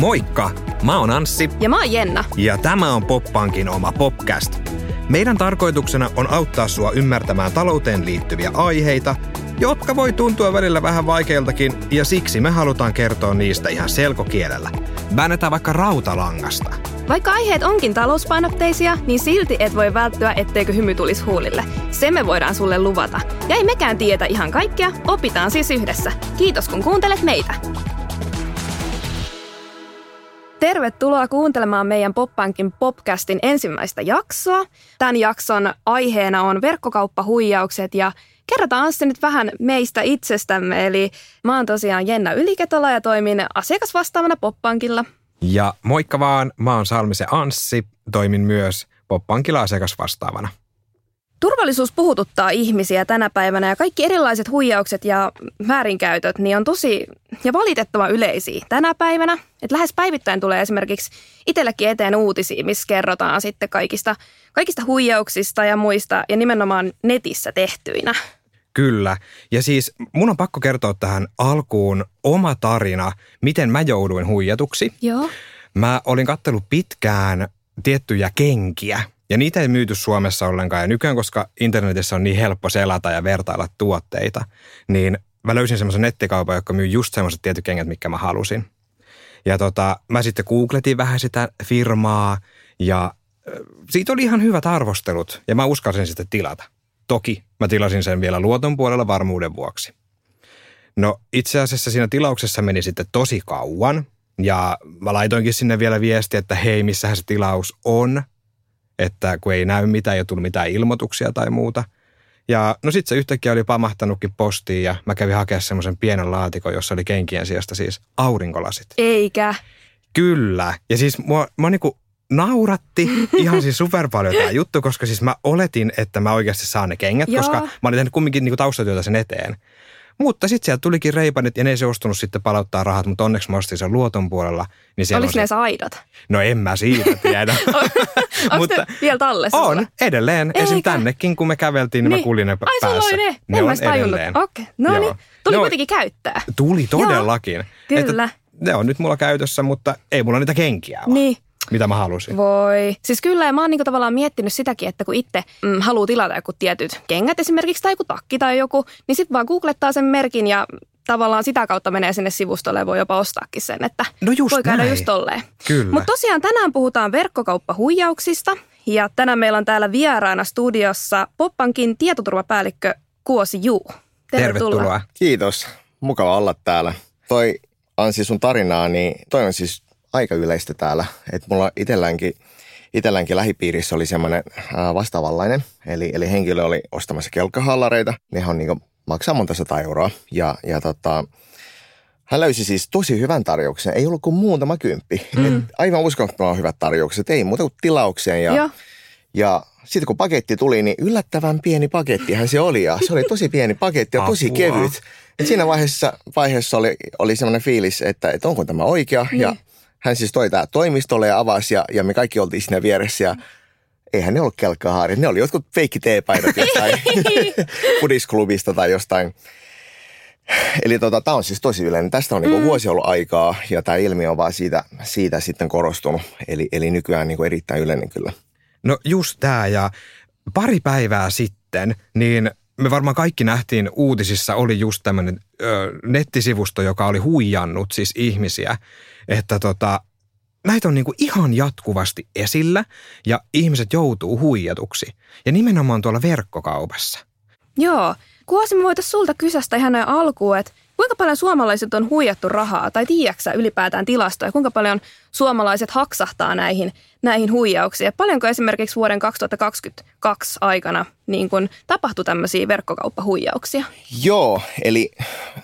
Moikka! Mä oon Anssi. Ja mä oon Jenna. Ja tämä on Poppankin oma podcast. Meidän tarkoituksena on auttaa sua ymmärtämään talouteen liittyviä aiheita, jotka voi tuntua välillä vähän vaikeiltakin, ja siksi me halutaan kertoa niistä ihan selkokielellä. Väännetään vaikka rautalangasta. Vaikka aiheet onkin talouspainotteisia, niin silti et voi välttyä, etteikö hymy tulisi huulille. Se me voidaan sulle luvata. Ja ei mekään tietä ihan kaikkea, opitaan siis yhdessä. Kiitos kun kuuntelet meitä. Tervetuloa kuuntelemaan meidän Poppankin podcastin ensimmäistä jaksoa. Tämän jakson aiheena on verkkokauppahuijaukset ja kerrotaan Anssi nyt vähän meistä itsestämme. Eli mä oon tosiaan Jenna Yliketola ja toimin asiakasvastaavana Poppankilla. Ja moikka vaan, mä oon Salmisen Anssi, toimin myös Poppankilla asiakasvastaavana. Turvallisuus puhututtaa ihmisiä tänä päivänä ja kaikki erilaiset huijaukset ja väärinkäytöt niin on tosi ja valitettavan yleisiä tänä päivänä. Et lähes päivittäin tulee esimerkiksi itsellekin eteen uutisia, missä kerrotaan sitten kaikista, kaikista huijauksista ja muista ja nimenomaan netissä tehtyinä. Kyllä. Ja siis mun on pakko kertoa tähän alkuun oma tarina, miten mä jouduin huijatuksi. Joo. Mä olin kattellut pitkään tiettyjä kenkiä – ja niitä ei myyty Suomessa ollenkaan. Ja nykyään, koska internetissä on niin helppo selata ja vertailla tuotteita, niin mä löysin semmoisen nettikaupan, joka myy just semmoiset tietyt kengät, mitkä mä halusin. Ja tota, mä sitten googletin vähän sitä firmaa ja siitä oli ihan hyvät arvostelut ja mä uskalsin sitten tilata. Toki mä tilasin sen vielä luoton puolella varmuuden vuoksi. No itse asiassa siinä tilauksessa meni sitten tosi kauan ja mä laitoinkin sinne vielä viesti, että hei, missähän se tilaus on – että kun ei näy mitään, ei ole tullut mitään ilmoituksia tai muuta. Ja no sitten se yhtäkkiä oli pamahtanutkin postiin ja mä kävin hakemaan semmoisen pienen laatikon, jossa oli kenkien sijasta siis aurinkolasit. Eikä. Kyllä. Ja siis mua, mua niinku nauratti ihan siis super paljon tämä juttu, koska siis mä oletin, että mä oikeasti saan ne kengät, Joo. koska mä olin tehnyt kumminkin niinku taustatyötä sen eteen. Mutta sitten sieltä tulikin reipanit ja ne ei suostunut sitten palauttaa rahat, mutta onneksi mä ostin sen luoton puolella. Niin Oliko ne se... aidat? No en mä siitä tiedä. mutta vielä tallessa? On, edelleen. Eikä. Esim. tännekin, kun me käveltiin, niin, niin. mä kuulin ne Ai, päässä. Ai ne? Ne en on edelleen. Okei, okay. no niin. Tuli no, kuitenkin käyttää. Tuli todellakin. Joo, kyllä. Että ne on nyt mulla käytössä, mutta ei mulla niitä kenkiä ole. Niin mitä mä halusin. Voi. Siis kyllä, ja mä oon niinku tavallaan miettinyt sitäkin, että kun itse mm, haluaa tilata joku tietyt kengät esimerkiksi tai joku takki tai joku, niin sitten vaan googlettaa sen merkin ja tavallaan sitä kautta menee sinne sivustolle ja voi jopa ostaakin sen, että no just voi käydä näin. just tolleen. Kyllä. Mutta tosiaan tänään puhutaan verkkokauppahuijauksista ja tänään meillä on täällä vieraana studiossa Poppankin tietoturvapäällikkö Kuosi Juu. Tervetuloa. Tervetuloa. Kiitos. Mukava olla täällä. Toi Ansi sun tarinaa, niin toi on siis aika yleistä täällä. Että mulla itselläänkin, itselläänkin lähipiirissä oli semmoinen vastaavanlainen. Eli, eli henkilö oli ostamassa kelkkahallareita. Ne on niin maksaa monta sata euroa. Ja, ja tota, hän löysi siis tosi hyvän tarjouksen. Ei ollut kuin muutama kymppi. Mm. Et aivan uskomattoman hyvät tarjoukset. Ei muuta kuin tilaukseen. Ja, ja. ja sitten kun paketti tuli, niin yllättävän pieni pakettihan se oli. Ja se oli tosi pieni paketti ja tosi kevyt. Et siinä vaiheessa, vaiheessa oli, oli semmoinen fiilis, että, että onko tämä oikea. Niin. Ja hän siis toi tää toimistolle ja avasi ja, ja me kaikki oltiin siinä vieressä ja eihän ne ollut kelkkahaarit. Ne oli jotkut feikki teepaidat jostain pudisklubista tai jostain. Eli tota, tämä on siis tosi yleinen. Tästä on niinku mm. vuosi ollut aikaa ja tämä ilmiö on vaan siitä, siitä sitten korostunut. Eli, eli nykyään niinku erittäin yleinen kyllä. No just tämä ja pari päivää sitten, niin me varmaan kaikki nähtiin uutisissa, oli just tämmöinen nettisivusto, joka oli huijannut siis ihmisiä että tota, näitä on niinku ihan jatkuvasti esillä ja ihmiset joutuu huijatuksi. Ja nimenomaan tuolla verkkokaupassa. Joo. Kuosi, me voitaisiin sulta kysästä ihan noin alkuun, että kuinka paljon suomalaiset on huijattu rahaa, tai tiedätkö ylipäätään tilastoja, kuinka paljon suomalaiset haksahtaa näihin, näihin huijauksiin? Paljonko esimerkiksi vuoden 2022 aikana niin kun tapahtui tämmöisiä verkkokauppahuijauksia? Joo, eli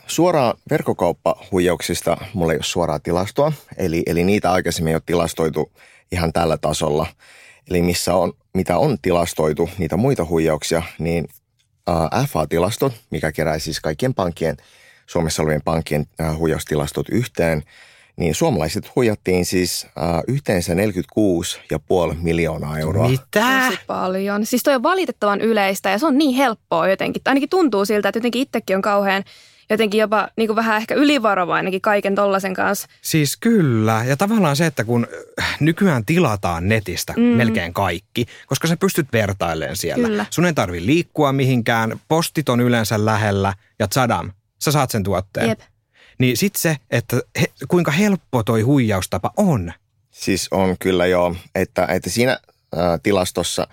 suoraan verkkokauppahuijauksista mulla ei ole suoraa tilastoa, eli, eli niitä aikaisemmin ei ole tilastoitu ihan tällä tasolla. Eli missä on, mitä on tilastoitu, niitä muita huijauksia, niin FA-tilastot, mikä kerää siis kaikkien pankkien, Suomessa olevien pankkien huijaustilastot yhteen, niin suomalaiset huijattiin siis äh, yhteensä 46,5 miljoonaa euroa. Mitä? Tosi paljon. Siis toi on valitettavan yleistä ja se on niin helppoa jotenkin. Ainakin tuntuu siltä, että jotenkin itsekin on kauhean jotenkin jopa niin kuin vähän ehkä ylivarovainenkin kaiken tollasen kanssa. Siis kyllä. Ja tavallaan se, että kun äh, nykyään tilataan netistä mm. melkein kaikki, koska sä pystyt vertailemaan siellä. Kyllä. Sun ei tarvi liikkua mihinkään, postit on yleensä lähellä ja tsadam, sä saat sen tuotteen. Jep. Niin sit se, että he, kuinka helppo toi huijaustapa on. Siis on kyllä joo, että, että siinä ä, tilastossa,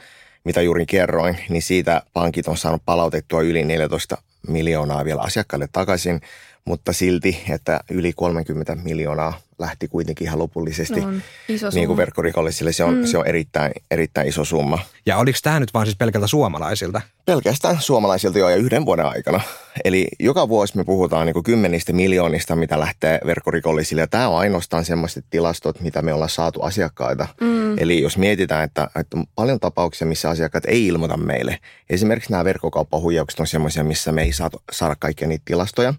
mitä juuri kerroin, niin siitä pankit on saanut palautettua yli 14 miljoonaa vielä asiakkaille takaisin, mutta silti, että yli 30 miljoonaa lähti kuitenkin ihan lopullisesti On iso niin kuin verkkorikollisille. Se on, mm. se on erittäin, erittäin iso summa. Ja oliko tämä nyt vaan siis pelkältä suomalaisilta? Pelkästään suomalaisilta jo ja yhden vuoden aikana. Eli joka vuosi me puhutaan niin kuin kymmenistä miljoonista, mitä lähtee verkkorikollisille. Ja tämä on ainoastaan sellaiset tilastot, mitä me ollaan saatu asiakkaita. Mm. Eli jos mietitään, että, että on paljon tapauksia, missä asiakkaat ei ilmoita meille. Esimerkiksi nämä verkkokauppahuijaukset on sellaisia, missä me ei saatu, saada kaikkia niitä tilastoja.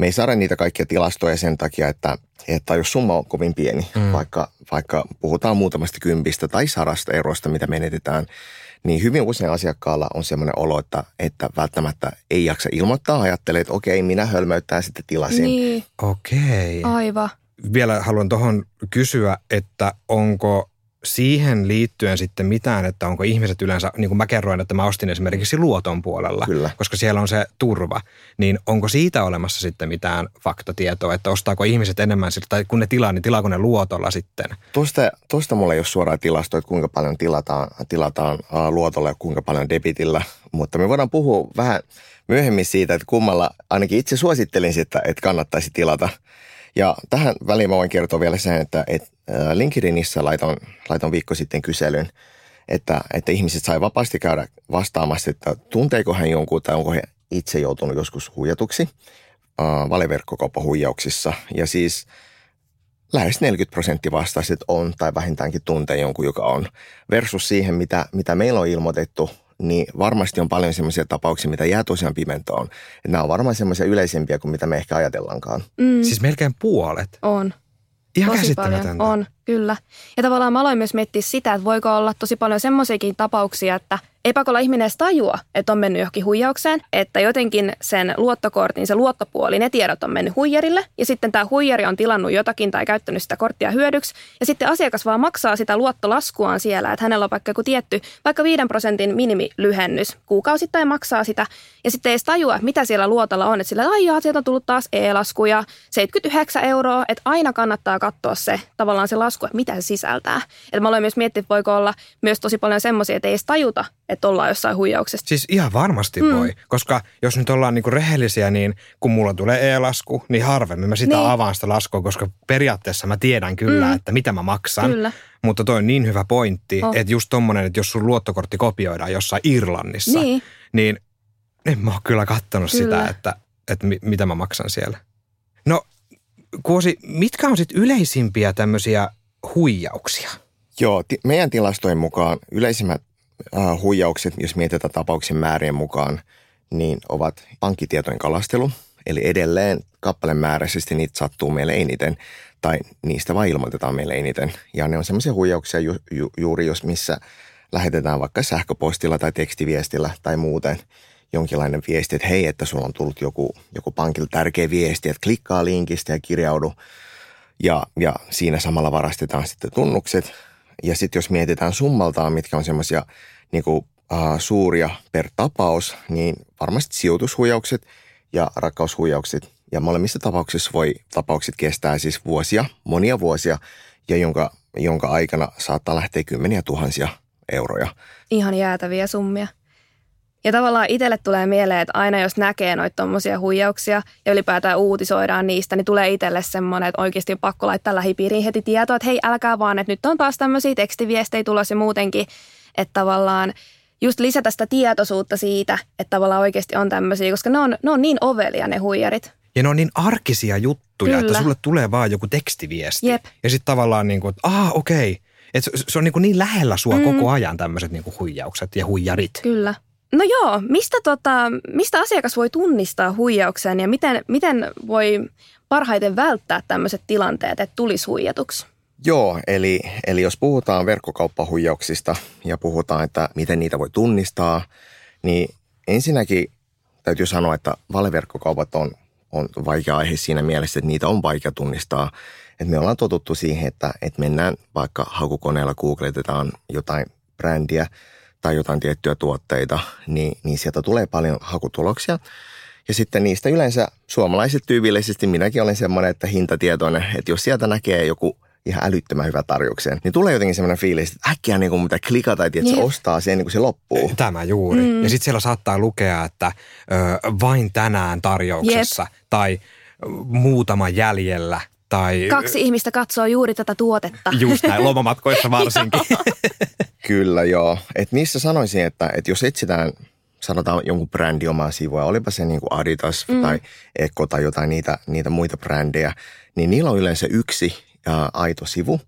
Me ei saada niitä kaikkia tilastoja sen takia, että, että jos summa on kovin pieni, mm. vaikka, vaikka puhutaan muutamasta kympistä tai sarasta eurosta, mitä menetetään, niin hyvin usein asiakkaalla on semmoinen olo, että, että välttämättä ei jaksa ilmoittaa. Ajattelee, että okei, minä hölmöyttään sitten tilasin. Niin, Okei. aivan. Vielä haluan tuohon kysyä, että onko siihen liittyen sitten mitään, että onko ihmiset yleensä, niin kuin mä kerroin, että mä ostin esimerkiksi luoton puolella, Kyllä. koska siellä on se turva, niin onko siitä olemassa sitten mitään faktatietoa, että ostaako ihmiset enemmän, siltä, tai kun ne tilaa, niin tilaako ne luotolla sitten? Tuosta, tuosta mulla ei ole suoraa tilastoa, että kuinka paljon tilataan, tilataan luotolla ja kuinka paljon debitillä, mutta me voidaan puhua vähän myöhemmin siitä, että kummalla, ainakin itse suosittelin sitä, että kannattaisi tilata. Ja tähän väliin mä voin kertoa vielä sen, että, että LinkedInissä laitoin, laitoin viikko sitten kyselyn, että, että ihmiset sai vapaasti käydä vastaamassa, että tunteeko hän jonkun tai onko he itse joutunut joskus huijatuksi äh, valeverkkokauppahuijauksissa. Ja siis lähes 40 prosenttia vastasi, että on tai vähintäänkin tuntee jonkun, joka on. Versus siihen, mitä, mitä meillä on ilmoitettu, niin varmasti on paljon sellaisia tapauksia, mitä jää tosiaan pimentoon. Että nämä on varmaan semmoisia yleisempiä kuin mitä me ehkä ajatellaankaan. Mm, Siis melkein puolet. on. Ihan Tosi paljon. On, kyllä. Ja tavallaan mä aloin myös miettiä sitä, että voiko olla tosi paljon semmoisiakin tapauksia, että ei pakolla ihminen edes tajua, että on mennyt johonkin huijaukseen, että jotenkin sen luottokortin, se luottopuoli, ne tiedot on mennyt huijarille ja sitten tämä huijari on tilannut jotakin tai käyttänyt sitä korttia hyödyksi ja sitten asiakas vaan maksaa sitä luottolaskuaan siellä, että hänellä on vaikka joku tietty, vaikka 5 prosentin minimilyhennys kuukausittain maksaa sitä ja sitten ei edes tajua, mitä siellä luotolla on, että sillä ai jaa, sieltä on tullut taas e-lasku ja 79 euroa, että aina kannattaa katsoa se tavallaan se lasku, että mitä se sisältää. Että mä aloin myös miettiä, että voiko olla myös tosi paljon semmoisia, että ei edes tajuta, että ollaan jossain huijauksessa. Siis ihan varmasti mm. voi, koska jos nyt ollaan niinku rehellisiä, niin kun mulla tulee e-lasku, niin harvemmin mä sitä Niin. avaan sitä laskua, koska periaatteessa mä tiedän kyllä, Mm. että mitä mä maksan. Kyllä. Mutta toi on niin hyvä pointti, Oh. että just tommonen, että jos sun luottokortti kopioidaan jossain Irlannissa, Niin. niin en mä oon kyllä kattonut Kyllä. sitä, että, että mi, mitä mä maksan siellä. No Kuosi, mitkä on sitten yleisimpiä tämmöisiä huijauksia? Joo, ti- meidän tilastojen mukaan yleisimmät äh, huijaukset, jos mietitään tapauksen määrien mukaan, niin ovat pankkitietojen kalastelu. Eli edelleen kappalemääräisesti niitä sattuu meille eniten, tai niistä vain ilmoitetaan meille eniten. Ja ne on semmoisia huijauksia ju- ju- juuri, jos missä lähetetään vaikka sähköpostilla tai tekstiviestillä tai muuten jonkinlainen viesti, että hei, että sulla on tullut joku, joku pankilta tärkeä viesti, että klikkaa linkistä ja kirjaudu ja, ja siinä samalla varastetaan sitten tunnukset. Ja sitten jos mietitään summaltaan, mitkä on semmoisia niin uh, suuria per tapaus, niin varmasti sijoitushuijaukset ja rakkaushuijaukset. Ja molemmissa tapauksissa voi tapaukset kestää siis vuosia, monia vuosia, ja jonka, jonka aikana saattaa lähteä kymmeniä tuhansia euroja. Ihan jäätäviä summia. Ja tavallaan itselle tulee mieleen, että aina jos näkee noita tommosia huijauksia ja ylipäätään uutisoidaan niistä, niin tulee itselle semmoinen, että oikeasti on pakko laittaa lähipiiriin heti tietoa, että hei älkää vaan, että nyt on taas tämmöisiä tekstiviestejä tulossa ja muutenkin, että tavallaan just lisätä sitä tietoisuutta siitä, että tavallaan oikeasti on tämmöisiä, koska ne on, ne on niin ovelia ne huijarit. Ja ne on niin arkisia juttuja, Kyllä. että sulle tulee vaan joku tekstiviesti. Jep. Ja sitten tavallaan niin kuin, että okei. Et se, se on niin, kuin niin lähellä sua Mm. koko ajan tämmöiset niin huijaukset ja huijarit. Kyllä. No joo, mistä, tota, mistä asiakas voi tunnistaa huijauksen ja miten, miten voi parhaiten välttää tämmöiset tilanteet, että tulisi huijatuksi? Joo, eli, eli jos puhutaan verkkokauppahuijauksista ja puhutaan, että miten niitä voi tunnistaa, niin ensinnäkin täytyy sanoa, että valeverkkokaupat on, on vaikea aihe siinä mielessä, että niitä on vaikea tunnistaa. Että me ollaan totuttu siihen, että, että mennään vaikka hakukoneella, googletetaan jotain brändiä tai jotain tiettyjä tuotteita, niin, niin sieltä tulee paljon hakutuloksia. Ja sitten niistä yleensä suomalaiset tyypillisesti, minäkin olen semmoinen, että hintatietoinen, että jos sieltä näkee joku – ihan älyttömän hyvä tarjouksen, niin tulee jotenkin semmoinen fiilis, että äkkiä niin kuin mitä klikata, että se ostaa sen, niin kuin se loppuu. Tämä juuri. Mm. Ja sitten siellä saattaa lukea, että ö, vain tänään tarjouksessa Jep. tai muutama jäljellä. Tai, Kaksi ihmistä katsoo juuri tätä tuotetta. Just näin, lomamatkoissa varsinkin. Kyllä joo. Et niissä sanoisin, että, että jos etsitään sanotaan jonkun brändi omaa sivua, olipa se niin kuin Adidas mm. tai Eko tai jotain niitä, niitä muita brändejä, niin niillä on yleensä yksi ää, aito sivu.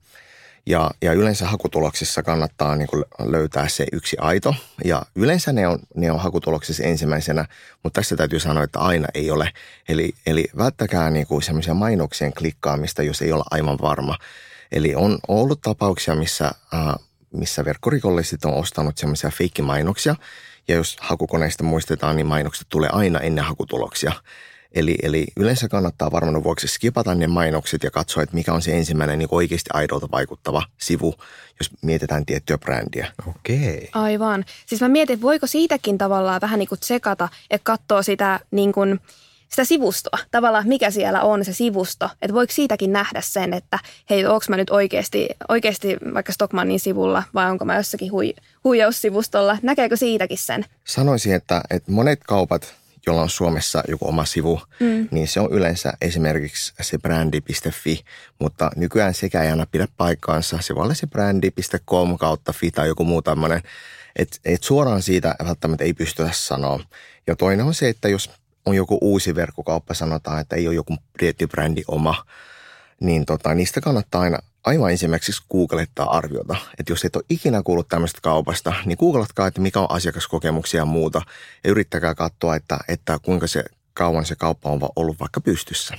Ja, ja yleensä hakutuloksissa kannattaa niin kuin löytää se yksi aito. Ja yleensä ne on, ne on hakutuloksissa ensimmäisenä, mutta tässä täytyy sanoa, että aina ei ole. Eli, eli välttäkää niin kuin semmoisia mainoksien klikkaamista, jos ei olla aivan varma. Eli on ollut tapauksia, missä, ää, missä verkkorikolliset on ostanut semmoisia feikkimainoksia. Ja jos hakukoneista muistetaan, niin mainokset tulee aina ennen hakutuloksia. Eli, eli yleensä kannattaa varmaan vuoksi skipata ne mainokset ja katsoa, että mikä on se ensimmäinen niin oikeasti aidolta vaikuttava sivu, jos mietitään tiettyä brändiä. Okei. Aivan. Siis mä mietin, voiko siitäkin tavallaan vähän niin kuin tsekata, että katsoo sitä niin kuin, sitä sivustoa, tavallaan mikä siellä on se sivusto, että voiko siitäkin nähdä sen, että hei, onko mä nyt oikeasti, oikeasti vaikka Stockmannin sivulla vai onko mä jossakin hui, huijaussivustolla, näkeekö siitäkin sen? Sanoisin, että, että monet kaupat jolla on Suomessa joku oma sivu, mm. niin se on yleensä esimerkiksi se brändi.fi, mutta nykyään sekä ei aina pidä paikkaansa. Se voi olla se brändi.com kautta fi tai joku muu tämmöinen. Että et suoraan siitä välttämättä ei pystytä sanoa. Ja toinen on se, että jos on joku uusi verkkokauppa, sanotaan, että ei ole joku tietty brändi oma, niin tota, niistä kannattaa aina aivan ensimmäiseksi googlettaa arviota. Että jos et ole ikinä kuullut tämmöistä kaupasta, niin googlatkaa, että mikä on asiakaskokemuksia ja muuta. Ja yrittäkää katsoa, että, että kuinka se kauan se kauppa on ollut vaikka pystyssä.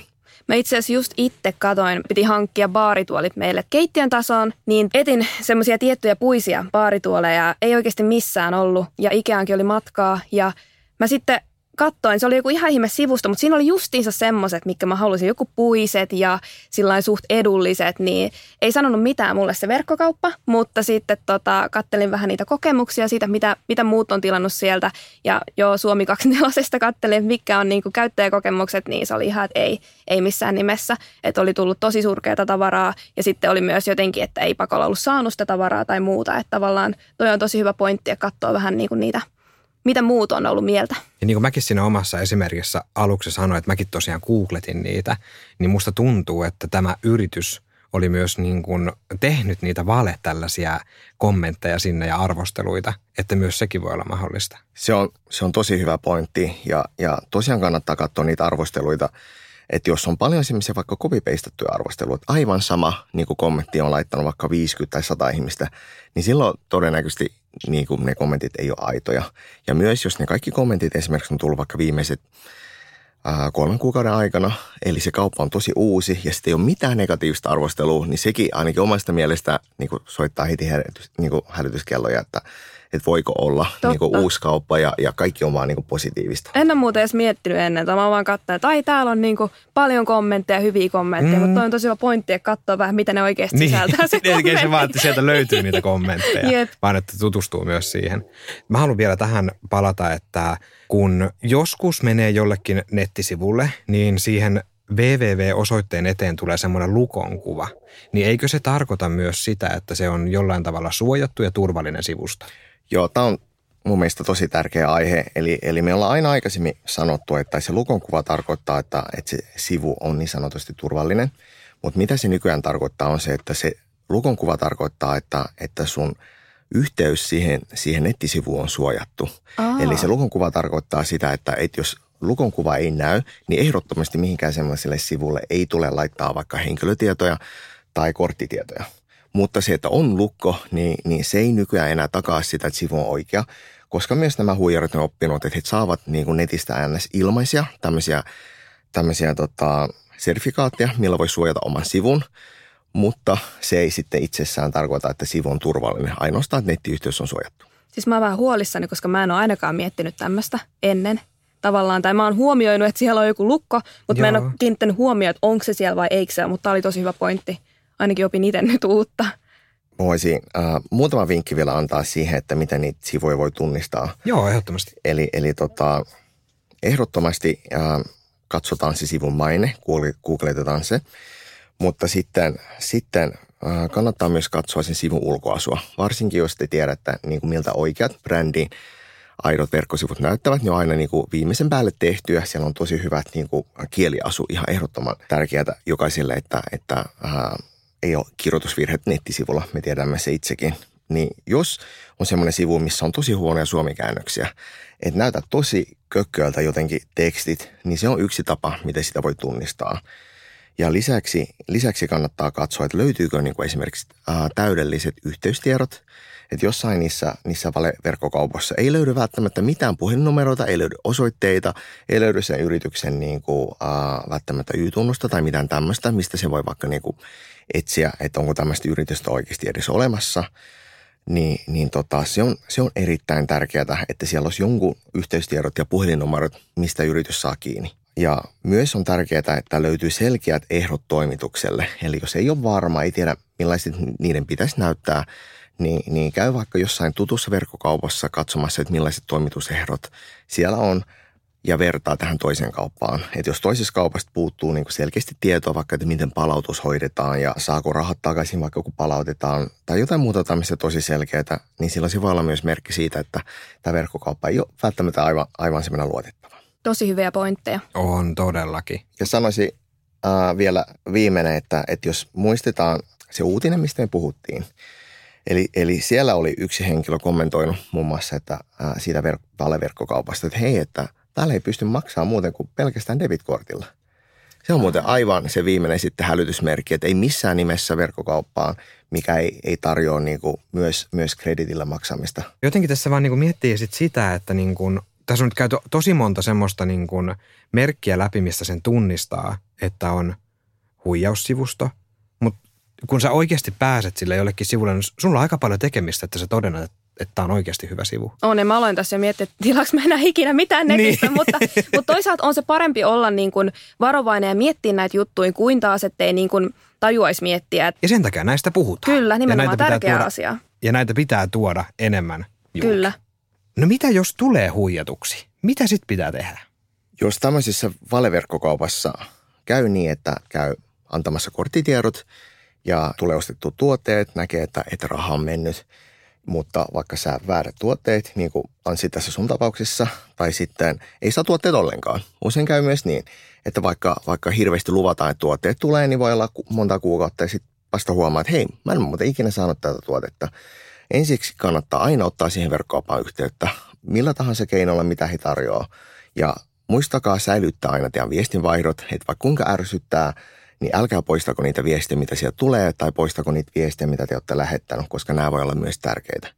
Mä itse asiassa just itse katoin, piti hankkia baarituolit meille keittiön tasoon, niin etin semmoisia tiettyjä puisia baarituoleja. Ei oikeasti missään ollut ja Ikeankin oli matkaa ja mä sitten kattoin, se oli joku ihan ihme sivusto, mutta siinä oli justiinsa semmoiset, mikä mä halusin, joku puiset ja sillä suht edulliset, niin ei sanonut mitään mulle se verkkokauppa, mutta sitten tota, kattelin vähän niitä kokemuksia siitä, mitä, mitä muut on tilannut sieltä. Ja jo Suomi 24 kattelin, mikä on niinku käyttäjäkokemukset, niin se oli ihan, että ei, ei missään nimessä, että oli tullut tosi surkeata tavaraa ja sitten oli myös jotenkin, että ei pakolla ollut saanut sitä tavaraa tai muuta, että tavallaan toi on tosi hyvä pointti ja katsoa vähän niinku niitä mitä muut on ollut mieltä. Ja niin kuin mäkin siinä omassa esimerkissä aluksi sanoin, että mäkin tosiaan googletin niitä, niin musta tuntuu, että tämä yritys oli myös niin kuin tehnyt niitä vale tällaisia kommentteja sinne ja arvosteluita, että myös sekin voi olla mahdollista. Se on, se on tosi hyvä pointti ja, ja tosiaan kannattaa katsoa niitä arvosteluita että jos on paljon semmoisia vaikka kopipeistattuja arvosteluita, aivan sama niin kuin kommentti on laittanut vaikka 50 tai 100 ihmistä, niin silloin todennäköisesti niin kuin ne kommentit ei ole aitoja. Ja myös jos ne kaikki kommentit esimerkiksi on tullut vaikka viimeiset ää, kolmen kuukauden aikana, eli se kauppa on tosi uusi ja sitten ei ole mitään negatiivista arvostelua, niin sekin ainakin omasta mielestä niin kuin soittaa heti hälytys, niin kuin hälytyskelloja, että – että voiko olla niin kuin uusi kauppa ja, ja kaikki on vaan niin kuin positiivista. En ole muuten edes miettinyt ennen, mä vaan katsoin, että ai täällä on niin kuin paljon kommentteja, hyviä kommentteja, mm. mutta toi on tosi hyvä pointti, että katsoa vähän, mitä ne oikeasti niin. sisältää se kommentti. se vaan, että sieltä löytyy niitä kommentteja, Jep. vaan että tutustuu myös siihen. Mä haluan vielä tähän palata, että kun joskus menee jollekin nettisivulle, niin siihen www-osoitteen eteen tulee semmoinen lukonkuva, niin eikö se tarkoita myös sitä, että se on jollain tavalla suojattu ja turvallinen sivusto? Joo, tämä on mun mielestä tosi tärkeä aihe. Eli, eli me ollaan aina aikaisemmin sanottu, että se lukonkuva tarkoittaa, että, että se sivu on niin sanotusti turvallinen. Mutta mitä se nykyään tarkoittaa on se, että se lukonkuva tarkoittaa, että, että sun yhteys siihen, siihen nettisivuun on suojattu. Aa. Eli se lukonkuva tarkoittaa sitä, että, että jos lukonkuva ei näy, niin ehdottomasti mihinkään sellaiselle sivulle ei tule laittaa vaikka henkilötietoja tai korttitietoja. Mutta se, että on lukko, niin, niin se ei nykyään enää takaa sitä, että sivu on oikea, koska myös nämä huijarit on oppinut, että he saavat niin kuin netistä ns. ilmaisia tämmöisiä, tämmöisiä tota, sertifikaatteja, millä voi suojata oman sivun, mutta se ei sitten itsessään tarkoita, että sivu on turvallinen, ainoastaan että nettiyhteys on suojattu. Siis mä oon vähän huolissani, koska mä en ole ainakaan miettinyt tämmöistä ennen tavallaan. Tai mä oon huomioinut, että siellä on joku lukko, mutta Joo. mä en ole kiinnittänyt huomioon, että onko se siellä vai eikö se. Mutta tämä oli tosi hyvä pointti. Ainakin opin itse nyt uutta. Voisin äh, muutama vinkki vielä antaa siihen, että miten niitä sivuja voi tunnistaa. Joo, ehdottomasti. Eli, eli tota, ehdottomasti äh, katsotaan se sivun maine, googletetaan se. Mutta sitten, sitten äh, kannattaa myös katsoa sen sivun ulkoasua. Varsinkin jos te tiedätte, niin kuin miltä oikeat brändin aidot verkkosivut näyttävät, ne on aina niin kuin viimeisen päälle tehtyä. Siellä on tosi hyvät niin kuin kieliasu, ihan ehdottoman tärkeää jokaiselle, että, että ää, ei ole kirjoitusvirheet nettisivulla, me tiedämme se itsekin. Niin jos on semmoinen sivu, missä on tosi huonoja suomikäännöksiä, että näytä tosi kökköältä jotenkin tekstit, niin se on yksi tapa, miten sitä voi tunnistaa. Ja lisäksi, lisäksi kannattaa katsoa, että löytyykö niin kuin esimerkiksi ää, täydelliset yhteystiedot – että jossain niissä, niissä valeverkkokaupoissa ei löydy välttämättä mitään puhelinnumeroita, ei löydy osoitteita, ei löydy sen yrityksen niin kuin, äh, välttämättä Y-tunnusta tai mitään tämmöistä, mistä se voi vaikka niin kuin etsiä, että onko tämmöistä yritystä oikeasti edes olemassa. Niin, niin tota, se, on, se on erittäin tärkeää, että siellä olisi jonkun yhteystiedot ja puhelinnumerot, mistä yritys saa kiinni. Ja myös on tärkeää, että löytyy selkeät ehdot toimitukselle. Eli jos ei ole varma, ei tiedä millaiset niiden pitäisi näyttää, niin, niin käy vaikka jossain tutussa verkkokaupassa katsomassa, että millaiset toimitusehdot siellä on ja vertaa tähän toiseen kauppaan. Että jos toisessa kaupasta puuttuu niin selkeästi tietoa vaikka, että miten palautus hoidetaan ja saako rahat takaisin vaikka kun palautetaan tai jotain muuta tämmöistä tosi selkeää, niin silloin se voi olla myös merkki siitä, että tämä verkkokauppa ei ole välttämättä aivan, aivan semmoinen luotettava. Tosi hyviä pointteja. On todellakin. Ja sanoisin äh, vielä viimeinen, että, että jos muistetaan se uutinen, mistä me puhuttiin, Eli, eli siellä oli yksi henkilö kommentoinut muun muassa että, ää, siitä ver- valeverkkokaupasta, että hei, että täällä ei pysty maksamaan muuten kuin pelkästään debitkortilla. Se on muuten aivan se viimeinen sitten hälytysmerkki, että ei missään nimessä verkkokauppaan, mikä ei, ei tarjoa niin kuin myös, myös kreditillä maksamista. Jotenkin tässä vaan niin kuin miettii sit sitä, että niin kuin, tässä on nyt käyty tosi monta semmoista niin kuin merkkiä läpi, mistä sen tunnistaa, että on huijaussivusto – kun sä oikeasti pääset sille jollekin sivulle, niin sulla on aika paljon tekemistä, että sä todennat, että tämä on oikeasti hyvä sivu. On, ja mä aloin tässä jo miettiä, että tilaanko mä enää ikinä mitään netistä, niin. mutta, mutta toisaalta on se parempi olla niin kuin varovainen ja miettiä näitä juttuja kuin taas, ettei niin kuin tajuaisi miettiä. Että... Ja sen takia näistä puhutaan. Kyllä, nimenomaan tärkeä tuoda, asia. Ja näitä pitää tuoda enemmän julki. Kyllä. No mitä jos tulee huijatuksi? Mitä sitten pitää tehdä? Jos tämmöisessä valeverkkokaupassa käy niin, että käy antamassa korttitiedot – ja tulee ostettu tuotteet, näkee, että, että raha on mennyt, mutta vaikka sä väärät tuotteet, niin kuin Anssi tässä sun tapauksessa, tai sitten ei saa tuotteet ollenkaan. Usein käy myös niin, että vaikka, vaikka hirveästi luvataan, että tuotteet tulee, niin voi olla monta kuukautta ja sitten vasta huomaa, että hei, mä en muuten ikinä saanut tätä tuotetta. Ensiksi kannattaa aina ottaa siihen verkkokauppaan yhteyttä, millä tahansa keinolla, mitä he tarjoaa. Ja muistakaa säilyttää aina teidän viestinvaihdot, että vaikka kuinka ärsyttää – niin älkää poistako niitä viestejä, mitä sieltä tulee, tai poistako niitä viestejä, mitä te olette lähettänyt, koska nämä voi olla myös tärkeitä.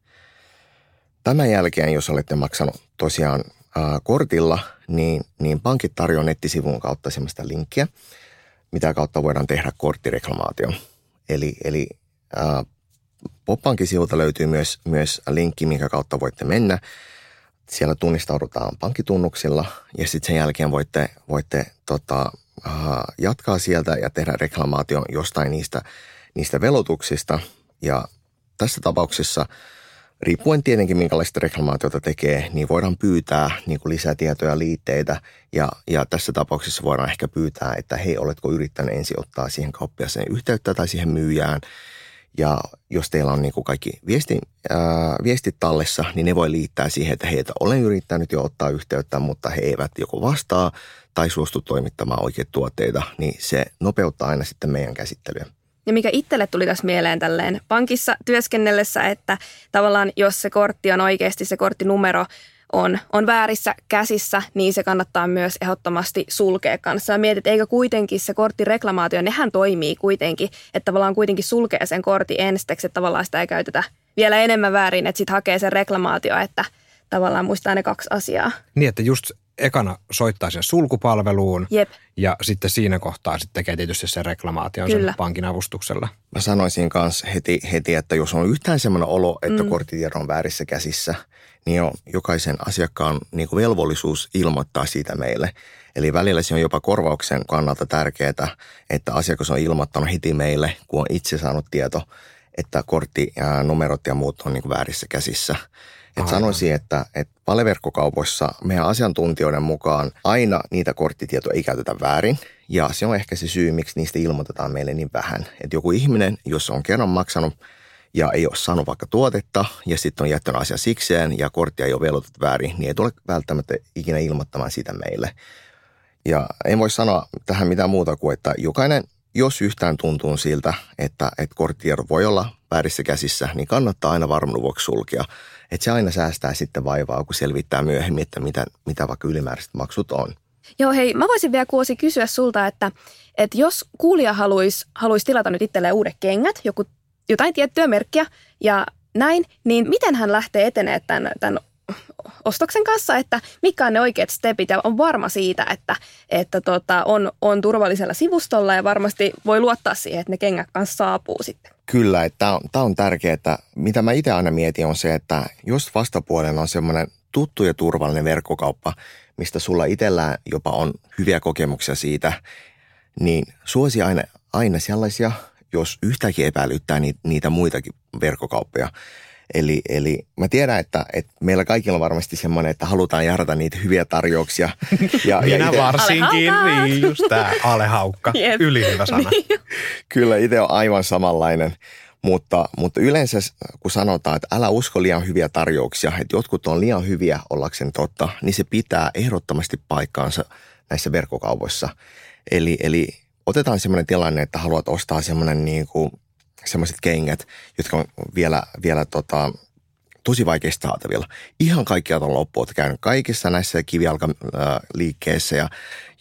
Tämän jälkeen, jos olette maksanut tosiaan ää, kortilla, niin, niin pankit tarjoaa nettisivun kautta sellaista linkkiä, mitä kautta voidaan tehdä korttireklamaatio. Eli, eli ää, Poppankin sivulta löytyy myös, myös linkki, minkä kautta voitte mennä. Siellä tunnistaudutaan pankkitunnuksilla ja sitten sen jälkeen voitte, voitte tota, jatkaa sieltä ja tehdä reklamaation jostain niistä, niistä velotuksista. Ja tässä tapauksessa, riippuen tietenkin minkälaista reklamaatiota tekee, niin voidaan pyytää niin kuin lisätietoja, liitteitä. Ja, ja tässä tapauksessa voidaan ehkä pyytää, että hei, oletko yrittänyt ensin ottaa siihen kauppiaseen yhteyttä tai siihen myyjään. Ja jos teillä on niin kuin kaikki viesti, ää, viestit tallessa, niin ne voi liittää siihen, että heitä olen yrittänyt jo ottaa yhteyttä, mutta he eivät joko vastaa tai suostu toimittamaan oikeita tuotteita, niin se nopeuttaa aina sitten meidän käsittelyä. Ja mikä itselle tuli tässä mieleen tälleen pankissa työskennellessä, että tavallaan jos se kortti on oikeasti se korttinumero on, on väärissä käsissä, niin se kannattaa myös ehdottomasti sulkea kanssa. Ja mietit, eikö kuitenkin se korttireklamaatio, nehän toimii kuitenkin, että tavallaan kuitenkin sulkee sen kortin ensiksi, että tavallaan sitä ei käytetä vielä enemmän väärin, että sitten hakee sen reklamaatio, että tavallaan muistaa ne kaksi asiaa. Niin, että just ekana soittaa sen sulkupalveluun Jep. ja sitten siinä kohtaa sitten tekee tietysti sen reklamaation Kyllä. sen pankin avustuksella. Mä sanoisin kanssa heti, heti, että jos on yhtään semmoinen olo, että mm. korttitieto on väärissä käsissä, niin on jokaisen asiakkaan niin kuin velvollisuus ilmoittaa siitä meille. Eli välillä se on jopa korvauksen kannalta tärkeää, että asiakas on ilmoittanut heti meille, kun on itse saanut tieto, että korttinumerot ja muut on niin kuin väärissä käsissä. Et sanoisin, että, että valeverkkokaupoissa meidän asiantuntijoiden mukaan aina niitä korttitietoja ei käytetä väärin. Ja se on ehkä se syy, miksi niistä ilmoitetaan meille niin vähän. Että joku ihminen, jos on kerran maksanut ja ei ole saanut vaikka tuotetta ja sitten on jättänyt asia sikseen ja korttia ei ole velotettu väärin, niin ei tule välttämättä ikinä ilmoittamaan sitä meille. Ja en voi sanoa tähän mitään muuta kuin, että jokainen, jos yhtään tuntuu siltä, että, että korttitiedot voi olla väärissä käsissä, niin kannattaa aina varmuuden vuoksi sulkea. Että se aina säästää sitten vaivaa, kun selvittää myöhemmin, että mitä, mitä vaikka ylimääräiset maksut on. Joo, hei, mä voisin vielä Kuosi kysyä sulta, että, että jos kuulija haluaisi haluais tilata nyt itselleen uudet kengät, joku, jotain tiettyä merkkiä ja näin, niin miten hän lähtee etenee tämän, tämän ostoksen kanssa, että mitkä on ne oikeat stepit ja on varma siitä, että, että tota, on, on turvallisella sivustolla ja varmasti voi luottaa siihen, että ne kengät kanssa saapuu sitten. Kyllä, että tämä on, on tärkeää. Mitä mä itse aina mietin on se, että jos vastapuolella on semmoinen tuttu ja turvallinen verkkokauppa, mistä sulla itsellään jopa on hyviä kokemuksia siitä, niin suosi aina, aina sellaisia, jos yhtäkin epäilyttää niitä muitakin verkkokauppoja. Eli, eli mä tiedän, että, että meillä kaikilla on varmasti semmoinen, että halutaan jahdata niitä hyviä tarjouksia. Ja, Minä ite- varsinkin, niin just tämä alehaukka, Jep. yli hyvä sana. Niin. Kyllä, itse on aivan samanlainen. Mutta, mutta yleensä kun sanotaan, että älä usko liian hyviä tarjouksia, että jotkut on liian hyviä ollakseen totta, niin se pitää ehdottomasti paikkaansa näissä verkkokaupoissa. Eli, eli otetaan semmoinen tilanne, että haluat ostaa semmoinen niin kuin, semmoiset kengät, jotka on vielä, vielä tota, tosi vaikeasti saatavilla. Ihan kaikkialta on loppu. Olet käynyt kaikissa näissä kivijalkaliikkeissä ja,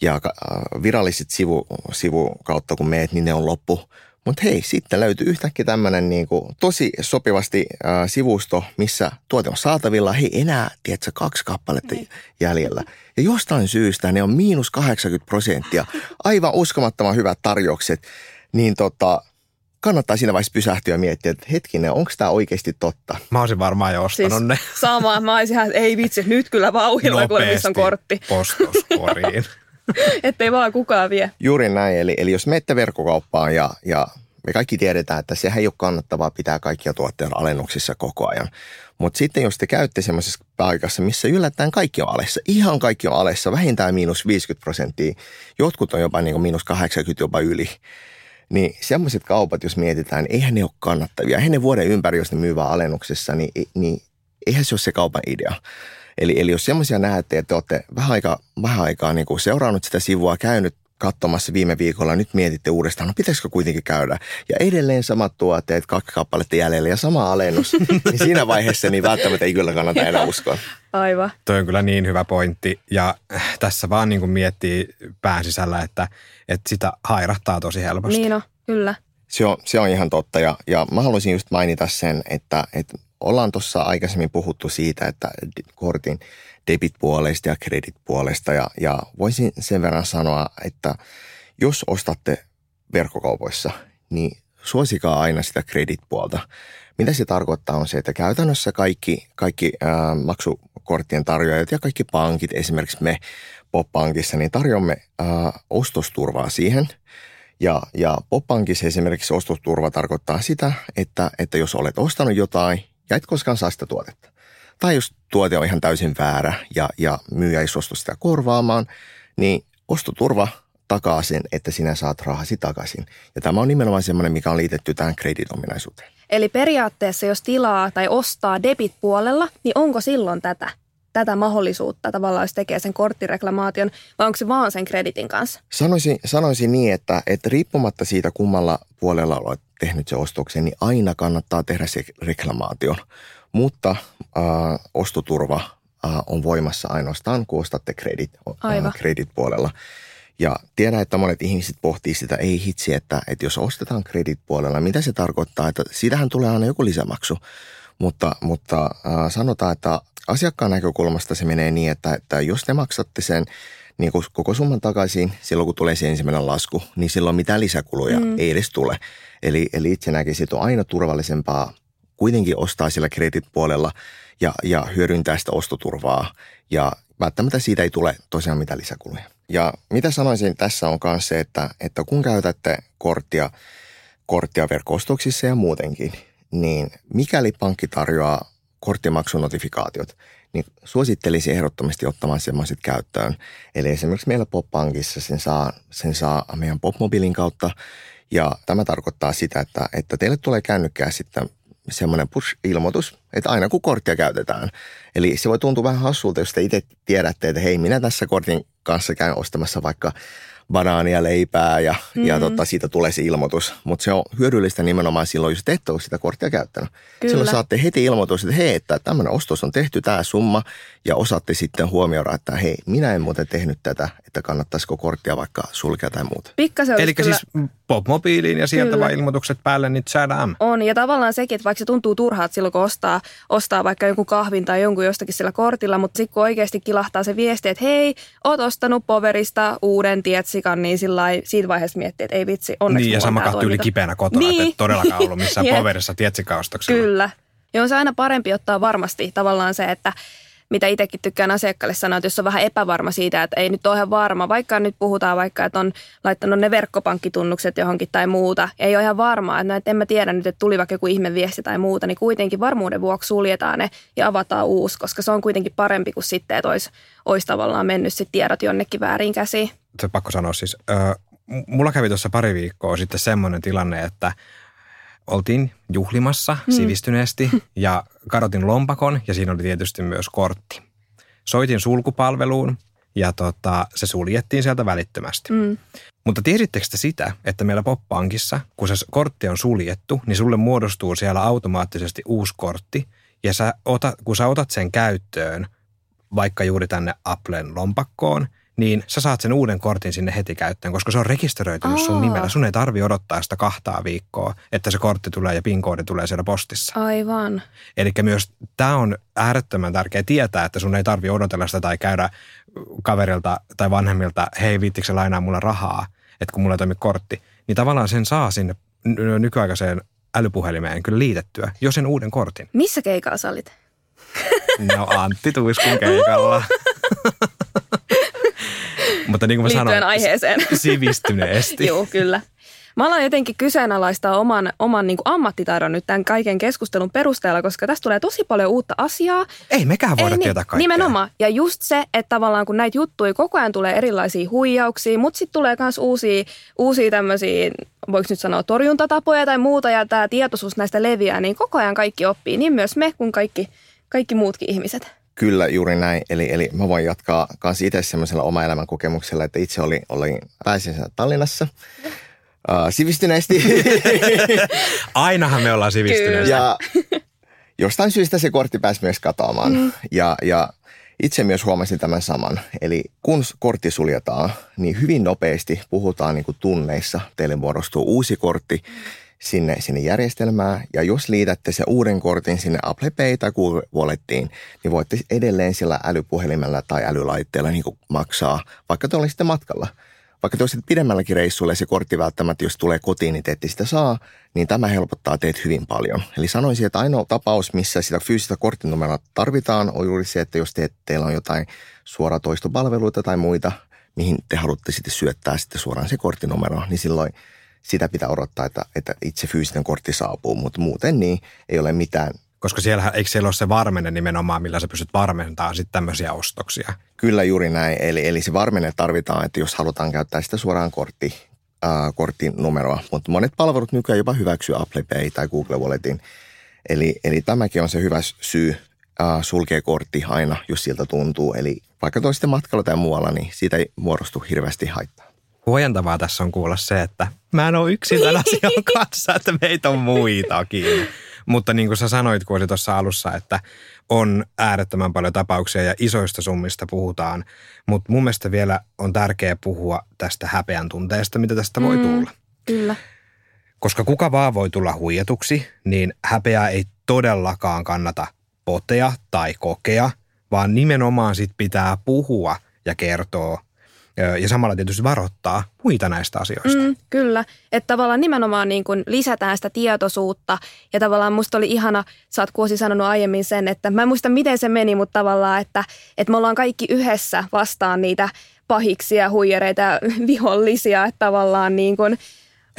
ja äh, viralliset sivu, sivu kautta kun meet, niin ne on loppu. Mutta hei, sitten löytyy yhtäkkiä tämmöinen niinku tosi sopivasti äh, sivusto, missä tuote on saatavilla. Hei, enää, tiedätkö, kaksi kappaletta jäljellä. Ja jostain syystä ne on miinus 80 prosenttia. Aivan uskomattoman hyvät tarjoukset. Niin tota, kannattaa siinä vaiheessa pysähtyä ja miettiä, että hetkinen, onko tämä oikeasti totta? Mä olisin varmaan jo ostanut Siis ne sama, mä olisin ihan, ei vitsi, nyt kyllä vauhilla, kuule, missä on kortti. postoskoriin. Ettei vaan kukaan vie. Juuri näin, eli, eli jos menette verkkokauppaan ja, ja me kaikki tiedetään, että sehän ei ole kannattavaa pitää kaikkia tuotteita alennuksissa koko ajan. Mutta sitten jos te käytte semmoisessa paikassa, missä yllättäen kaikki on alessa, ihan kaikki on alessa, vähintään miinus 50 prosenttia, jotkut on jopa niin miinus 80 jopa yli, niin semmoiset kaupat, jos mietitään, niin eihän ne ole kannattavia. Eihän ne vuoden ympäri, jos ne myy vaan alennuksessa, niin, niin eihän se ole se kaupan idea. Eli, eli jos semmoisia näette, että te olette vähän aikaa, vähän aikaa niin kuin seurannut sitä sivua, käynyt katsomassa viime viikolla, nyt mietitte uudestaan, no pitäisikö kuitenkin käydä. Ja edelleen samat tuotteet, kaksi kappaletta jäljellä ja sama alennus, niin siinä vaiheessa niin välttämättä ei kyllä kannata enää uskoa. Aivan. Toi on kyllä niin hyvä pointti ja äh, tässä vaan niin kuin miettii pään sisällä, että, että sitä hairahtaa tosi helposti. Niin on, kyllä. Se on, se on ihan totta ja, ja mä haluaisin just mainita sen, että, että ollaan tuossa aikaisemmin puhuttu siitä, että kortin debit-puolesta ja credit-puolesta ja, ja voisin sen verran sanoa, että jos ostatte verkkokaupoissa, niin suosikaa aina sitä credit-puolta. Mitä se tarkoittaa on se, että käytännössä kaikki, kaikki ää, maksukorttien tarjoajat ja kaikki pankit, esimerkiksi me Pop-pankissa, niin tarjoamme ää, ostosturvaa siihen – ja, ja Poppankissa esimerkiksi ostosturva tarkoittaa sitä, että, että jos olet ostanut jotain ja et koskaan saa sitä tuotetta. Tai jos tuote on ihan täysin väärä ja, ja myyjä ei suostu sitä korvaamaan, niin ostoturva takaa sen, että sinä saat rahasi takaisin. Ja tämä on nimenomaan semmoinen, mikä on liitetty tähän kreditominaisuuteen. Eli periaatteessa, jos tilaa tai ostaa debit-puolella, niin onko silloin tätä, tätä mahdollisuutta tavallaan, jos tekee sen korttireklamaation, vai onko se vaan sen kreditin kanssa? Sanoisin, sanoisin niin, että, että riippumatta siitä, kummalla puolella olet tehnyt se ostoksen, niin aina kannattaa tehdä se reklamaatio. Mutta äh, ostoturva äh, on voimassa ainoastaan, kun ostatte kredit, äh, kredit-puolella. Ja tiedän, että monet ihmiset pohtii sitä, ei hitsi, että, että jos ostetaan kredit-puolella, mitä se tarkoittaa, että siitähän tulee aina joku lisämaksu. Mutta, mutta äh, sanotaan, että asiakkaan näkökulmasta se menee niin, että, että jos te maksatte sen niin kuin koko summan takaisin silloin, kun tulee se ensimmäinen lasku, niin silloin mitään lisäkuluja mm. ei edes tule. Eli, eli itse näkisin, että on aina turvallisempaa kuitenkin ostaa sillä kreditpuolella ja, ja hyödyntää sitä ostoturvaa. Ja välttämättä siitä ei tule tosiaan mitään lisäkuluja. Ja mitä sanoisin tässä on myös se, että, että kun käytätte korttia, korttia verkostoksissa ja muutenkin, niin mikäli pankki tarjoaa korttimaksunotifikaatiot, niin suosittelisin ehdottomasti ottamaan semmoiset käyttöön. Eli esimerkiksi meillä Pop-pankissa sen saa, sen saa meidän Pop-mobiilin kautta, ja tämä tarkoittaa sitä, että, että teille tulee kännykkää sitten semmoinen push-ilmoitus, että aina kun korttia käytetään. Eli se voi tuntua vähän hassulta, jos te itse tiedätte, että hei, minä tässä kortin kanssa käyn ostamassa vaikka banaania, leipää ja, mm-hmm. ja tota, siitä tulee se ilmoitus. Mutta se on hyödyllistä nimenomaan silloin, jos te ette ole sitä korttia käyttänyt. Kyllä. Silloin saatte heti ilmoitus, että hei, että tämmöinen ostos on tehty, tämä summa, ja osaatte sitten huomioida, että hei, minä en muuten tehnyt tätä, että kannattaisiko korttia vaikka sulkea tai muuta. Pikkasen Eli kyllä... siis pop-mobiiliin ja sieltä vaan ilmoitukset päälle, niin saadaan. On, ja tavallaan sekin, että vaikka se tuntuu turhaa silloin, kun ostaa, ostaa vaikka jonkun kahvin tai jonkun jostakin sillä kortilla, mutta sitten kun oikeasti kilahtaa se viesti, että hei, oot ostanut Poverista uuden tietsikan, niin sillä siitä vaiheessa miettii, että ei vitsi, onneksi Niin, ja sama kahti yli kipeänä kotona, niin. että et todellakaan ollut missään Poverissa tietsikaustoksella. Kyllä. Ja on se aina parempi ottaa varmasti tavallaan se, että mitä itsekin tykkään asiakkaille sanoa, että jos on vähän epävarma siitä, että ei nyt ole ihan varma, vaikka nyt puhutaan vaikka, että on laittanut ne verkkopankkitunnukset johonkin tai muuta, ei ole ihan varmaa, että, no, että en mä tiedä nyt, että tuli vaikka joku ihme viesti tai muuta, niin kuitenkin varmuuden vuoksi suljetaan ne ja avataan uusi, koska se on kuitenkin parempi kuin sitten, että olisi, olisi tavallaan mennyt sitten tiedot jonnekin väärin käsiin. Se pakko sanoa siis, äh, mulla kävi tuossa pari viikkoa sitten semmoinen tilanne, että oltiin juhlimassa mm. sivistyneesti ja kadotin lompakon ja siinä oli tietysti myös kortti. Soitin sulkupalveluun ja tota, se suljettiin sieltä välittömästi. Mm. Mutta tiesittekö te sitä, että meillä Poppankissa, kun se kortti on suljettu, niin sulle muodostuu siellä automaattisesti uusi kortti. Ja sä otat, kun sä otat sen käyttöön, vaikka juuri tänne Applen lompakkoon, niin sä saat sen uuden kortin sinne heti käyttöön, koska se on rekisteröitynyt Aa. sun nimellä. Sun ei tarvi odottaa sitä kahtaa viikkoa, että se kortti tulee ja PIN-koodi tulee siellä postissa. Aivan. Eli myös tämä on äärettömän tärkeä tietää, että sun ei tarvi odotella sitä tai käydä kaverilta tai vanhemmilta, hei viittikö lainaa mulla rahaa, että kun mulla ei toimi kortti. Niin tavallaan sen saa sinne nykyaikaiseen älypuhelimeen kyllä liitettyä, jo sen uuden kortin. Missä keikalla sä olit? No Antti Tuiskun keikalla. Mutta niin kuin mä sanoin, aiheeseen. sivistyneesti. Joo, kyllä. Mä aloin jotenkin kyseenalaistaa oman, oman niin kuin ammattitaidon nyt tämän kaiken keskustelun perusteella, koska tästä tulee tosi paljon uutta asiaa. Ei mekään voida Ei, tietää kaikkea. Nimenomaan. Ja just se, että tavallaan kun näitä juttuja koko ajan tulee erilaisia huijauksia, mutta sitten tulee myös uusia, uusia tämmöisiä, voiko nyt sanoa torjuntatapoja tai muuta, ja tämä tietoisuus näistä leviää, niin koko ajan kaikki oppii, niin myös me kuin kaikki, kaikki muutkin ihmiset. Kyllä, juuri näin. Eli, eli mä voin jatkaa myös itse semmoisella oma elämän kokemuksella, että itse olin, olin pääsiäisenä Tallinnassa. Uh, sivistyneesti. Ainahan me ollaan sivistyneesti. Ja jostain syystä se kortti pääsi myös katoamaan. Mm. Ja, ja itse myös huomasin tämän saman. Eli kun kortti suljetaan, niin hyvin nopeasti puhutaan niin kuin tunneissa. Teille muodostuu uusi kortti sinne, sinne järjestelmään. Ja jos liitätte se uuden kortin sinne Apple Pay tai Google Wallettiin, niin voitte edelleen sillä älypuhelimella tai älylaitteella niin maksaa, vaikka te olisitte matkalla. Vaikka te olisitte pidemmälläkin reissulla ja se kortti välttämättä, jos tulee kotiin, niin te ette sitä saa, niin tämä helpottaa teitä hyvin paljon. Eli sanoisin, että ainoa tapaus, missä sitä fyysistä korttinumeroa tarvitaan, on juuri se, että jos te, teillä on jotain suoratoistopalveluita tai muita, mihin te haluatte sitten syöttää sitten suoraan se korttinumero, niin silloin – sitä pitää odottaa, että, että itse fyysinen kortti saapuu, mutta muuten niin ei ole mitään. Koska siellä, eikö siellä ole se varmenne nimenomaan, millä sä pystyt varmentamaan sitten tämmöisiä ostoksia? Kyllä juuri näin. Eli, eli se varmenne tarvitaan, että jos halutaan käyttää sitä suoraan kortti, äh, kortin numeroa. Mutta monet palvelut nykyään jopa hyväksyy Apple Pay tai Google Walletin. Eli, eli tämäkin on se hyvä syy äh, sulkea kortti aina, jos siltä tuntuu. Eli vaikka toisten matkalla tai muualla, niin siitä ei muodostu hirveästi haittaa huojentavaa tässä on kuulla se, että mä en ole yksin tämän asian kanssa, että meitä on muitakin. Mutta niin kuin sä sanoit, kun oli tuossa alussa, että on äärettömän paljon tapauksia ja isoista summista puhutaan. Mutta mun mielestä vielä on tärkeää puhua tästä häpeän tunteesta, mitä tästä voi mm, tulla. Kyllä. Koska kuka vaan voi tulla huijatuksi, niin häpeää ei todellakaan kannata potea tai kokea, vaan nimenomaan sit pitää puhua ja kertoa ja samalla tietysti varoittaa muita näistä asioista. Mm, kyllä, että tavallaan nimenomaan niin kuin lisätään sitä tietoisuutta ja tavallaan musta oli ihana, sä oot Kuosi sanonut aiemmin sen, että mä en muista miten se meni, mutta tavallaan, että, että me ollaan kaikki yhdessä vastaan niitä pahiksia, huijereita ja vihollisia, että tavallaan niin kuin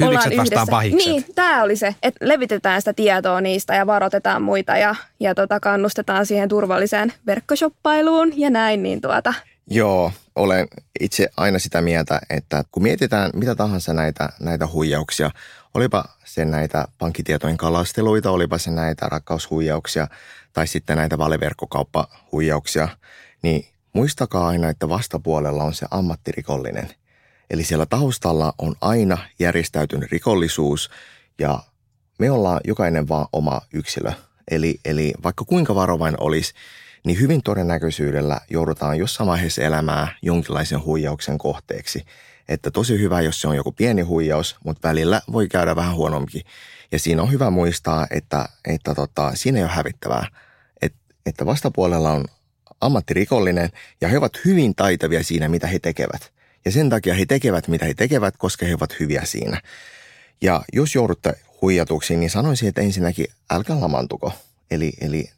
Hyvikset vastaan pahikset. Niin, tämä oli se, että levitetään sitä tietoa niistä ja varoitetaan muita ja, ja tota, kannustetaan siihen turvalliseen verkkoshoppailuun ja näin. Niin tuota. Joo, olen itse aina sitä mieltä, että kun mietitään mitä tahansa näitä, näitä huijauksia, olipa se näitä pankkitietojen kalasteluita, olipa se näitä rakkaushuijauksia tai sitten näitä valeverkkokauppahuijauksia, niin muistakaa aina, että vastapuolella on se ammattirikollinen. Eli siellä taustalla on aina järjestäytynyt rikollisuus ja me ollaan jokainen vaan oma yksilö. Eli, eli vaikka kuinka varovain olisi, niin hyvin todennäköisyydellä joudutaan jossain vaiheessa elämää jonkinlaisen huijauksen kohteeksi. Että tosi hyvä, jos se on joku pieni huijaus, mutta välillä voi käydä vähän huonommin. Ja siinä on hyvä muistaa, että, että tota, siinä ei ole hävittävää. Et, että vastapuolella on ammattirikollinen ja he ovat hyvin taitavia siinä, mitä he tekevät. Ja sen takia he tekevät, mitä he tekevät, koska he ovat hyviä siinä. Ja jos joudutte huijatuksi, niin sanoisin, että ensinnäkin älkää lamantuko. Eli, eli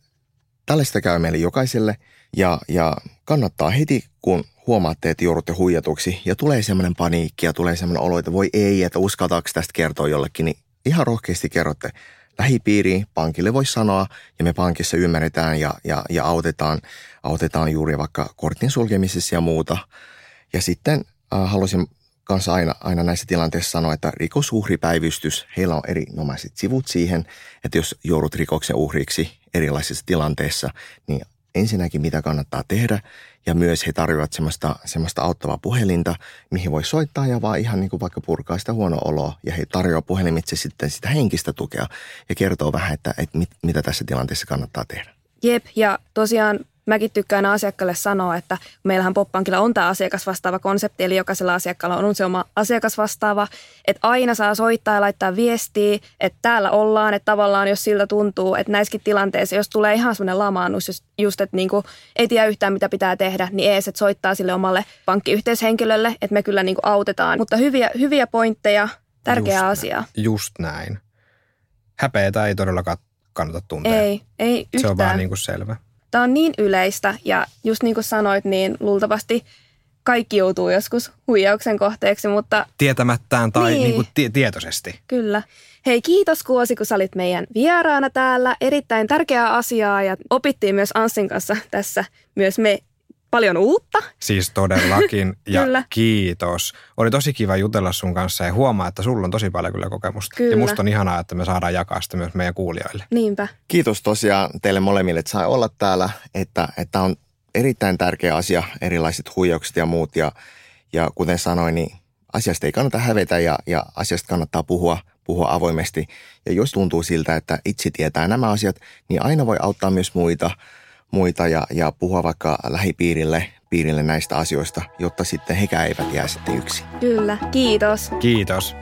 Tällaista käy meille jokaiselle ja, ja kannattaa heti, kun huomaatte, että joudutte huijatuksi ja tulee semmoinen paniikki ja tulee semmoinen olo, että voi ei, että uskaltaako tästä kertoa jollekin, niin ihan rohkeasti kerrotte lähipiiriin, pankille voi sanoa ja me pankissa ymmärretään ja, ja, ja autetaan, autetaan juuri vaikka kortin sulkemisessa ja muuta. Ja sitten äh, haluaisin kanssa aina, aina näissä tilanteissa sanoa, että rikosuhripäivystys, heillä on erinomaiset sivut siihen, että jos joudut rikoksen uhriksi erilaisissa tilanteissa, niin ensinnäkin mitä kannattaa tehdä ja myös he tarjoavat semmoista, semmoista auttavaa puhelinta, mihin voi soittaa ja vaan ihan niin kuin vaikka purkaa sitä huono oloa ja he tarjoavat puhelimitse sitten sitä henkistä tukea ja kertoo vähän, että, että mit, mitä tässä tilanteessa kannattaa tehdä. Jep, ja tosiaan mäkin tykkään asiakkaalle sanoa, että meillähän Poppankilla on tämä asiakasvastaava konsepti, eli jokaisella asiakkaalla on se oma asiakasvastaava, että aina saa soittaa ja laittaa viestiä, että täällä ollaan, että tavallaan jos siltä tuntuu, että näissäkin tilanteissa, jos tulee ihan semmoinen lamaannus, just, just että niinku ei tiedä yhtään mitä pitää tehdä, niin ees, että soittaa sille omalle pankkiyhteishenkilölle, että me kyllä niinku autetaan. Mutta hyviä, hyviä pointteja, tärkeä just asia. Näin. Just näin. Häpeätä ei todellakaan kannata tuntea. Ei, ei yhtään. Se on vaan niin kuin selvä. Tämä on niin yleistä ja just niin kuin sanoit, niin luultavasti kaikki joutuu joskus huijauksen kohteeksi, mutta... Tietämättään tai niin. Niin kuin tie- tietoisesti. Kyllä. Hei, kiitos Kuosi, kun sä olit meidän vieraana täällä. Erittäin tärkeää asiaa ja opittiin myös Anssin kanssa tässä myös me paljon uutta. Siis todellakin ja kyllä. kiitos. Oli tosi kiva jutella sun kanssa ja huomaa, että sulla on tosi paljon kyllä kokemusta. Kyllä. Ja musta on ihanaa, että me saadaan jakaa sitä myös meidän kuulijoille. Niinpä. Kiitos tosiaan teille molemmille, että sai olla täällä, että, että on erittäin tärkeä asia, erilaiset huijaukset ja muut. Ja, ja kuten sanoin, niin asiasta ei kannata hävetä ja, ja asiasta kannattaa puhua, puhua avoimesti. Ja jos tuntuu siltä, että itse tietää nämä asiat, niin aina voi auttaa myös muita – muita ja, ja puhua vaikka lähipiirille piirille näistä asioista, jotta sitten hekään eivät jää sitten yksin. Kyllä, kiitos. Kiitos.